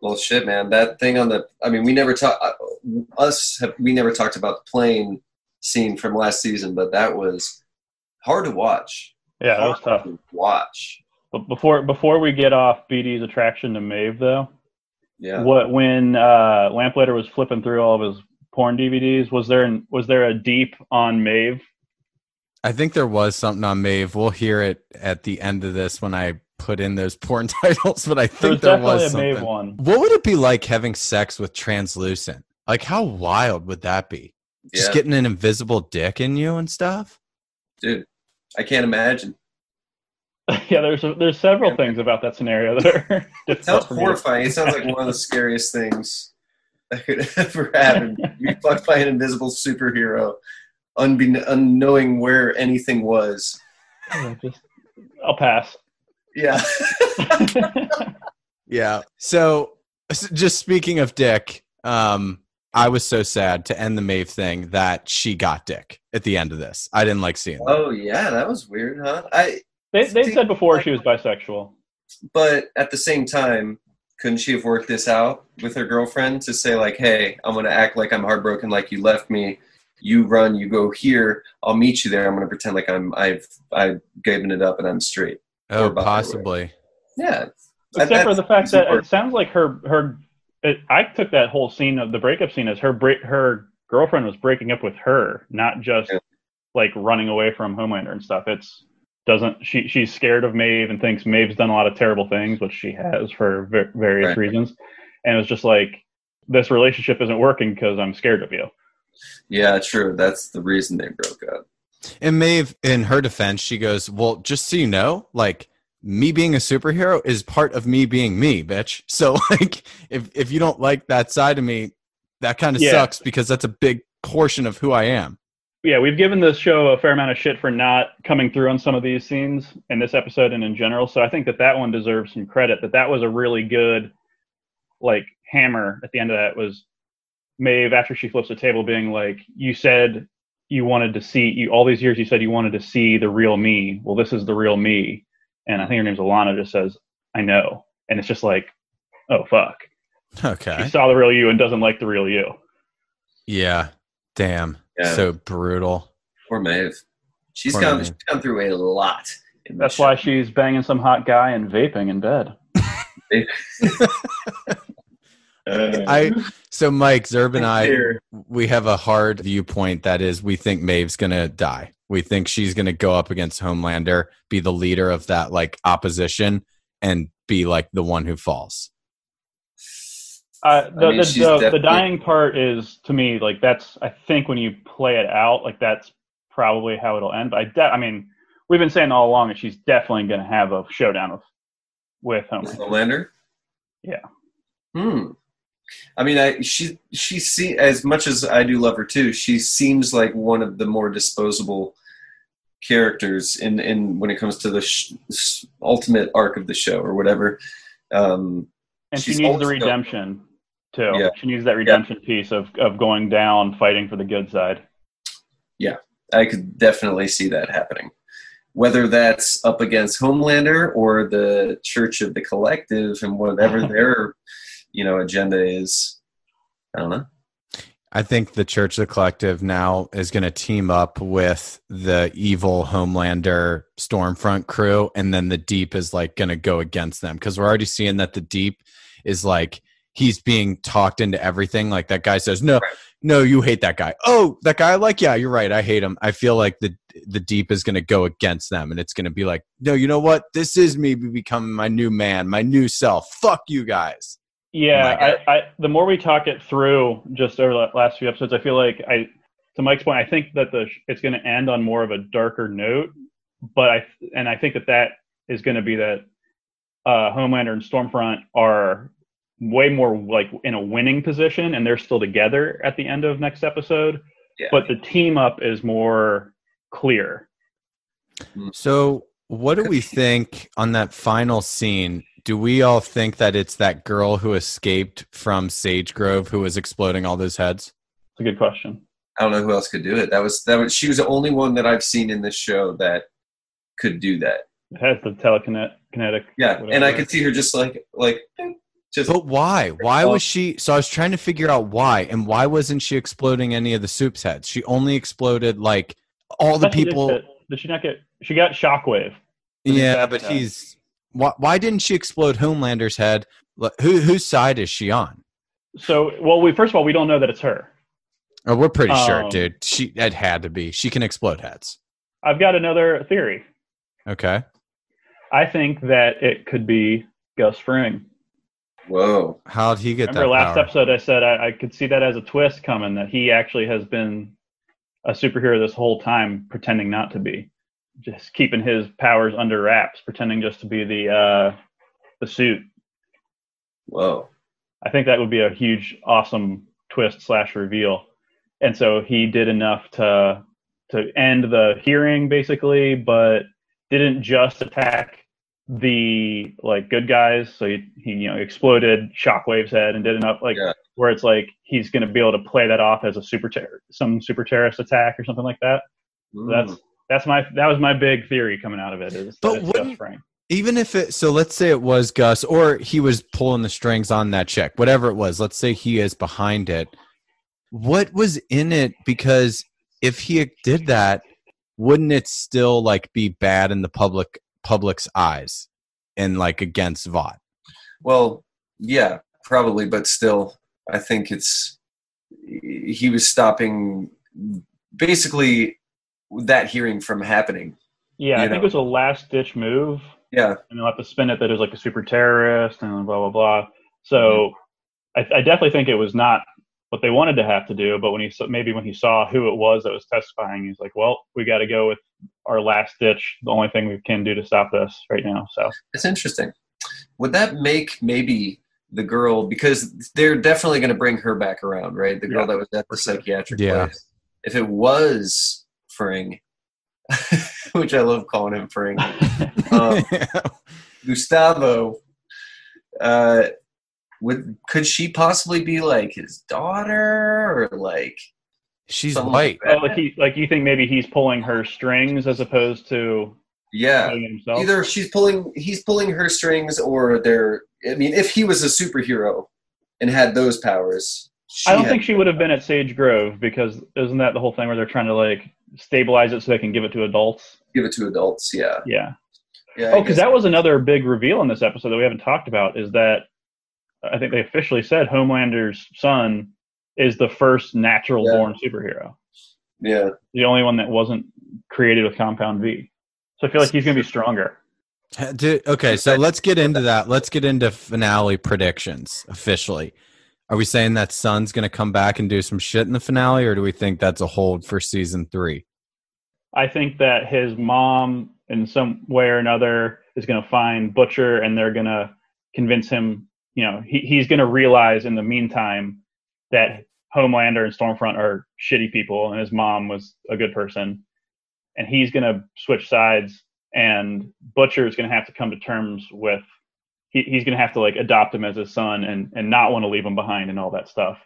Speaker 2: Well, shit, man. That thing on the. I mean, we never talked. Us have we never talked about the plane scene from last season, but that was hard to watch.
Speaker 3: Yeah, that was
Speaker 2: Hard
Speaker 3: tough.
Speaker 2: to watch.
Speaker 3: But before before we get off BD's attraction to Maeve, though,
Speaker 2: Yeah.
Speaker 3: what when uh, Lamplighter was flipping through all of his porn DVDs, was there an, was there a deep on Maeve?
Speaker 1: I think there was something on Maeve. We'll hear it at the end of this when I put in those porn titles, but I
Speaker 3: There was
Speaker 1: think there
Speaker 3: definitely
Speaker 1: was
Speaker 3: a Maeve
Speaker 1: something.
Speaker 3: one.
Speaker 1: What would it be like having sex with Translucent? Like how wild would that be? Just getting an invisible dick in you and stuff?
Speaker 2: dude, I can't imagine.
Speaker 3: yeah, there's there's several things about that scenario that are
Speaker 2: It sounds
Speaker 3: for me to-
Speaker 2: horrifying. It sounds like one of the scariest things that could ever happen. You fucked by an invisible superhero, unbe- unknowing where anything was.
Speaker 3: Yeah, just- I'll pass.
Speaker 2: Yeah.
Speaker 1: Yeah. So just speaking of dick, um, I was so sad to end the Maeve thing that she got dick at the end of this. I didn't like seeing that.
Speaker 2: Oh yeah, that was weird, huh? I.
Speaker 3: They they said before she was bisexual.
Speaker 2: But at the same time, couldn't she have worked this out with her girlfriend to say like, "Hey, I'm gonna act like I'm heartbroken, like you left me. You run, you go here. I'll meet you there. I'm gonna pretend like I'm I've I've given it up and I'm straight."
Speaker 1: Oh,
Speaker 2: or by the way.
Speaker 1: possibly.
Speaker 2: Yeah.
Speaker 3: Except
Speaker 2: That-
Speaker 3: for the fact that it sounds like her her. It, I took that whole scene of the breakup scene as her break, her girlfriend was breaking up with her, not just
Speaker 2: Yeah.
Speaker 3: like running away from Homelander and stuff. It's doesn't she she's scared of Maeve and thinks Maeve's done a lot of terrible things, which she has for ver- various
Speaker 2: Right.
Speaker 3: reasons. And it's just like this relationship isn't working because I'm scared of you.
Speaker 2: Yeah, true. That's the reason they broke up.
Speaker 1: And Maeve, in her defense, she goes, Well, just so you know, like me being a superhero is part of me being me, bitch. So like if if you don't like that side of me, that kind of
Speaker 3: Yeah.
Speaker 1: sucks because that's a big portion of who I am.
Speaker 3: yeah, we've given this show a fair amount of shit for not coming through on some of these scenes in this episode and in general. So I think that that one deserves some credit. That that was a really good, like hammer at the end of that was Maeve after she flips the table, being like, "You said you wanted to see you all these years. You said you wanted to see the real me. Well, this is the real me." And I think her name's Alana. Just says, "I know," and it's just like, "Oh fuck."
Speaker 1: Okay.
Speaker 3: She saw the real you and doesn't like the real you.
Speaker 1: Yeah. Damn.
Speaker 2: Yeah.
Speaker 1: So brutal.
Speaker 2: Poor Maeve. She's
Speaker 1: Poor
Speaker 2: gone.
Speaker 1: Maeve.
Speaker 2: She's gone through a lot.
Speaker 3: That's why she's banging some hot guy and vaping in bed.
Speaker 2: Uh,
Speaker 1: I so Mike, Zerb and I we have a hard viewpoint that is we think Maeve's gonna die. We think she's gonna go up against Homelander, be the leader of that like opposition, and be like the one who falls.
Speaker 3: Uh, the,
Speaker 2: mean,
Speaker 3: the,
Speaker 2: she's
Speaker 3: the, the dying part is to me like that's I think when you play it out like that's probably how it'll end. But I de- I mean we've been saying all along that she's definitely going to have a showdown with with Homelander.
Speaker 2: Homelander.
Speaker 3: Yeah.
Speaker 2: Hmm. I mean, I she she see as much as I do love her too. She seems like one of the more disposable characters in in when it comes to the sh- ultimate arc of the show or whatever. Um,
Speaker 3: And she needs the redemption too.
Speaker 2: Yeah.
Speaker 3: She needs that redemption piece of of going down, fighting for the good side.
Speaker 2: Yeah, I could definitely see that happening. Whether that's up against Homelander or the Church of the Collective and whatever their, you know, agenda is. I don't know.
Speaker 1: I think the Church of the Collective now is going to team up with the evil Homelander Stormfront crew, and then the Deep is like going to go against them because we're already seeing that the Deep is like he's being talked into everything. Like that guy says, "No, no, you hate that guy." Oh, that guy, like, yeah, you're right, I hate him. I feel like the the Deep is going to go against them, and it's going to be like, "No, you know what? This is me becoming my new man, my new self. Fuck you guys."
Speaker 3: Yeah,
Speaker 2: Oh.
Speaker 3: I, I the more we talk it through just over the last few episodes, I feel like I to Mike's point, I think that the it's going to end on more of a darker note, but I and I think that that is going to be that uh, Homelander and Stormfront are way more like in a winning position, and they're still together at the end of next episode.
Speaker 2: Yeah.
Speaker 3: But the team up is more clear.
Speaker 1: So, what do we think on that final scene? Do we all think that it's that girl who escaped from Sage Grove who was exploding all those heads?
Speaker 3: It's a good question.
Speaker 2: I don't know who else could do it. That was that was she was the only one that I've seen in this show that could do that.
Speaker 3: It has the telekinetic kinetic.
Speaker 2: Yeah, and I could see her just like like just
Speaker 1: But why? Why was she? So I was trying to figure out why, and why wasn't she exploding any of the supes' heads? She only exploded like all the
Speaker 3: But did
Speaker 1: people.
Speaker 3: get- Did she not get? She got shockwave.
Speaker 1: Yeah, but
Speaker 3: Yeah.
Speaker 1: he's why? Why didn't she explode Homelander's head? Like, Who whose side is she on?
Speaker 3: So, well, we first of all, we don't know that it's her.
Speaker 1: Oh, we're pretty sure,
Speaker 3: Um,
Speaker 1: dude. She it had to be. She can explode heads.
Speaker 3: I've got another theory.
Speaker 1: Okay.
Speaker 3: I think that it could be Gus Fring.
Speaker 2: Whoa.
Speaker 1: How'd he get
Speaker 3: Remember
Speaker 1: that
Speaker 3: last
Speaker 1: power?
Speaker 3: episode I said I, I could see that as a twist coming that he actually has been a superhero this whole time pretending not to be. Just keeping his powers under wraps, pretending just to be the uh the suit.
Speaker 2: Whoa.
Speaker 3: I think that would be a huge awesome twist slash reveal. And so he did enough to to end the hearing basically, but didn't just attack the like good guys. So he, he you know exploded Shockwave's head and did enough like
Speaker 2: Yeah.
Speaker 3: where it's like he's going to be able to play that off as a super ter- some super terrorist attack or something like that. So
Speaker 2: Mm.
Speaker 3: that's that's my that was my big theory coming out of it is
Speaker 1: But
Speaker 3: Gus
Speaker 1: wouldn't-
Speaker 3: Fring.
Speaker 1: Even if it, so let's say it was Gus or he was pulling the strings on that check, whatever it was, let's say he is behind it. What was in it? Because if he did that, wouldn't it still like be bad in the public public's eyes and like against Vought?
Speaker 2: Well, yeah, probably, but still, I think it's he was stopping basically that hearing from happening.
Speaker 3: Yeah, I
Speaker 2: you
Speaker 3: think it was a last ditch move
Speaker 2: Yeah,
Speaker 3: and they'll have to spin it that it was like a super terrorist and blah blah blah. So mm-hmm. I, I definitely think it was not what they wanted to have to do. But when he saw, maybe when he saw who it was that was testifying, he's like, "Well, we got to go with our last ditch. The only thing we can do to stop this right now." So
Speaker 2: it's interesting. Would that make maybe the girl because they're definitely going to bring her back around, right? The girl
Speaker 3: Yeah,
Speaker 2: that was at the psychiatric
Speaker 1: Yeah.
Speaker 2: place. If it was Fring, which I love calling him Fring, um, Gustavo, uh, would could she possibly be like his daughter or like
Speaker 1: She's white.
Speaker 2: like
Speaker 3: oh, like he like you think maybe he's pulling her strings as opposed to
Speaker 2: Yeah,
Speaker 3: himself.
Speaker 2: either she's pulling, he's pulling her strings, or they're. I mean, if he was a superhero and had those powers, she
Speaker 3: I don't think she would have been at Sage Grove because isn't that the whole thing where they're trying to like stabilize it so they can give it to adults?
Speaker 2: give it to adults. Yeah,
Speaker 3: Yeah.
Speaker 2: yeah.
Speaker 3: Oh, because that was another big reveal in this episode that we haven't talked about is that I think they officially said Homelander's son is the first natural born superhero.
Speaker 2: yeah.
Speaker 3: The only one that wasn't created with Compound V. So I feel like he's going to be stronger.
Speaker 1: Okay, so let's get into that. Let's get into finale predictions officially. Are we saying that Son's going to come back and do some shit in the finale, or do we think that's a hold for season three?
Speaker 3: I think that his mom, in some way or another, is going to find Butcher and they're going to convince him, you know, he, he's going to realize in the meantime that Homelander and Stormfront are shitty people and his mom was a good person. And he's going to switch sides and Butcher is going to have to come to terms with, he, he's going to have to like adopt him as his son and, and not want to leave him behind and all that stuff.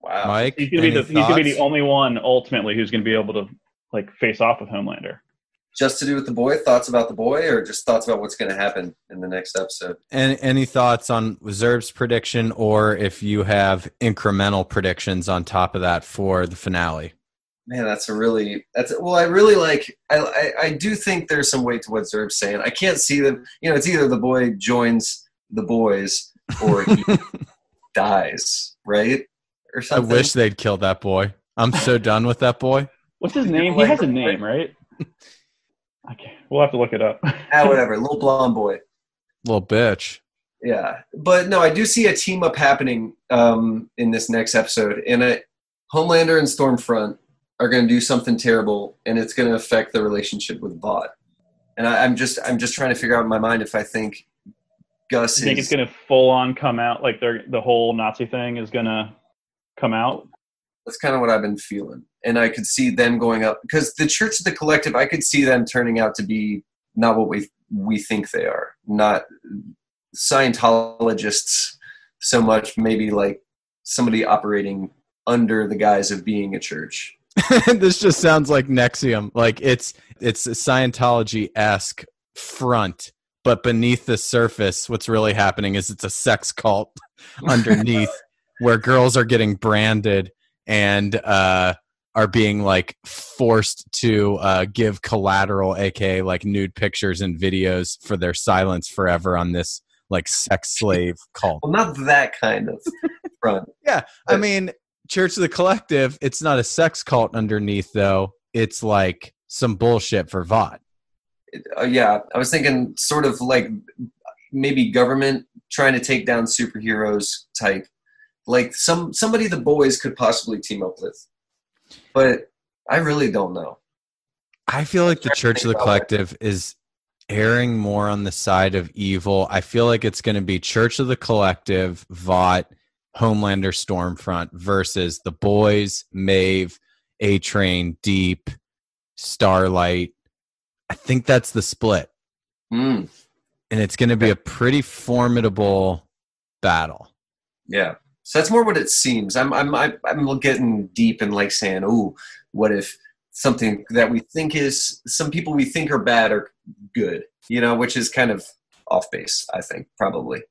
Speaker 2: Wow.
Speaker 1: Mike,
Speaker 3: He's going to be the,
Speaker 1: any
Speaker 3: he's going to be the only one ultimately who's going to be able to like face off with Homelander.
Speaker 2: Just to do with the boy. Thoughts about the boy, or just thoughts about what's going to happen in the next episode?
Speaker 1: Any, any thoughts on Zerb's prediction, or if you have incremental predictions on top of that for the finale?
Speaker 2: Man, that's a really that's well. I really like. I I, I do think there's some weight to what Zerb's saying. I can't see them. You know, it's either the boy joins the boys or he dies, right? Or something.
Speaker 1: I wish they'd kill that boy. I'm so done with that boy.
Speaker 3: What's his name? He has a name, right? Okay, we'll have to look it up.
Speaker 2: ah, whatever. Little blonde boy.
Speaker 1: Little bitch.
Speaker 2: Yeah, but no, I do see a team up happening um, in this next episode, and I, Homelander and Stormfront are going to do something terrible, and it's going to affect the relationship with Vought. And I, I'm just, I'm just trying to figure out in my mind if I think Gus
Speaker 3: I think
Speaker 2: is.
Speaker 3: it's going to full on come out like they're the whole Nazi thing is going to come out.
Speaker 2: That's kind of what I've been feeling, and I could see them going up because the Church of the Collective. I could see them turning out to be not what we we think they are, not Scientologists so much. Maybe like somebody operating under the guise of being a church.
Speaker 1: this just sounds like NXIVM. Like it's it's a Scientology esque front, but beneath the surface, what's really happening is it's a sex cult underneath where girls are getting branded and uh, are being like forced to uh, give collateral, aka like nude pictures and videos for their silence forever on this like sex slave cult.
Speaker 2: Well, not that kind of front.
Speaker 1: Yeah, I mean, Church of the Collective, it's not a sex cult underneath though. It's like some bullshit for Vought.
Speaker 2: uh, yeah, I was thinking sort of like maybe government trying to take down superheroes type, like some somebody the boys could possibly team up with, but I really don't know.
Speaker 1: I feel like the Church of the Collective is erring more on the side of evil. I feel like it's going to be Church of the Collective, Vought, Homelander, Stormfront versus the boys, Maeve, A Train, Deep, Starlight. I think that's the split.
Speaker 2: Mm,
Speaker 1: And it's going to be a pretty formidable battle.
Speaker 2: yeah, so that's more what it seems. I'm I'm I'm I'm getting deep and like saying, "Ooh, what if something that we think is some people we think are bad are good?" You know, which is kind of off base. I think probably,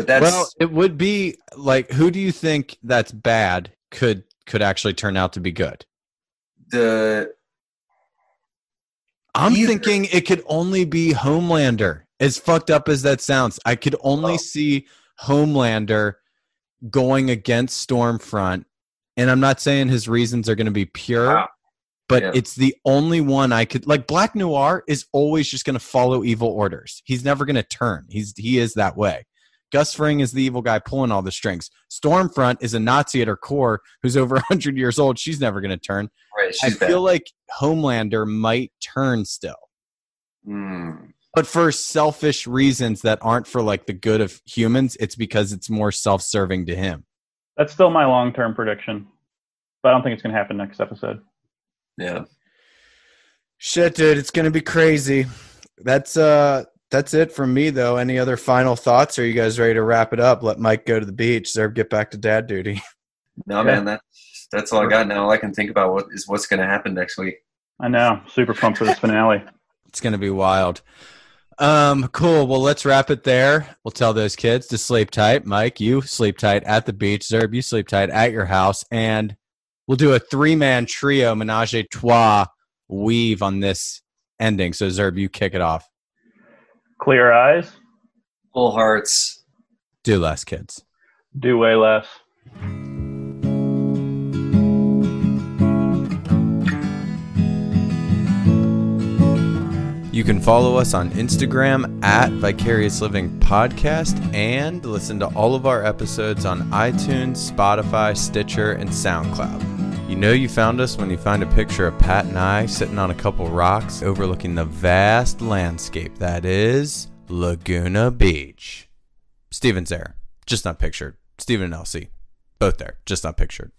Speaker 2: but that's
Speaker 1: well, it would be like who do you think that's bad could could actually turn out to be good?
Speaker 2: the
Speaker 1: I'm
Speaker 2: Either.
Speaker 1: thinking it could only be Homelander. As fucked up as that sounds, I could only
Speaker 2: Oh.
Speaker 1: see Homelander going against Stormfront. And I'm not saying his reasons are going to be pure,
Speaker 2: Wow.
Speaker 1: but
Speaker 2: Yeah.
Speaker 1: it's the only one I could like Black Noir is always just going to follow evil orders. He's never going to turn. He's he is that way. Gus Fring is the evil guy pulling all the strings. Stormfront is a Nazi at her core who's over 100 years old. She's never going to turn.
Speaker 2: right.
Speaker 1: I
Speaker 2: She's bad.
Speaker 1: feel like Homelander might turn still,
Speaker 2: Mm,
Speaker 1: but for selfish reasons that aren't for like the good of humans. It's because it's more self-serving to him.
Speaker 3: That's still my long term prediction, but I don't think it's going to happen next episode.
Speaker 2: yeah.
Speaker 1: Shit, dude, it's gonna be crazy. That's uh, that's it from me though. Any other final thoughts? Are you guys ready to wrap it up? Let Mike go to the beach. Zerb get back to dad duty.
Speaker 2: No,
Speaker 3: Yeah.
Speaker 2: man, that's that's all I got now. All I can think about what is what's going to happen next week.
Speaker 3: I know. Super pumped for this finale.
Speaker 1: It's gonna be wild. Um, cool. Well, let's wrap it there. We'll tell those kids to sleep tight. Mike, you sleep tight at the beach. Zerb, you sleep tight at your house, and we'll do a three-man trio menage a trois weave on this ending. So, Zerb, you kick it off.
Speaker 3: Clear eyes,
Speaker 2: Full hearts.
Speaker 1: Do less, kids.
Speaker 3: do way less.
Speaker 1: You can follow us on Instagram at Vicarious Living Podcast and listen to all of our episodes on iTunes, Spotify, Stitcher, and SoundCloud. You know you found us when you find a picture of Pat and I sitting on a couple rocks overlooking the vast landscape that is Laguna Beach. Steven's there, just not pictured. Steven and LC, both there, just not pictured.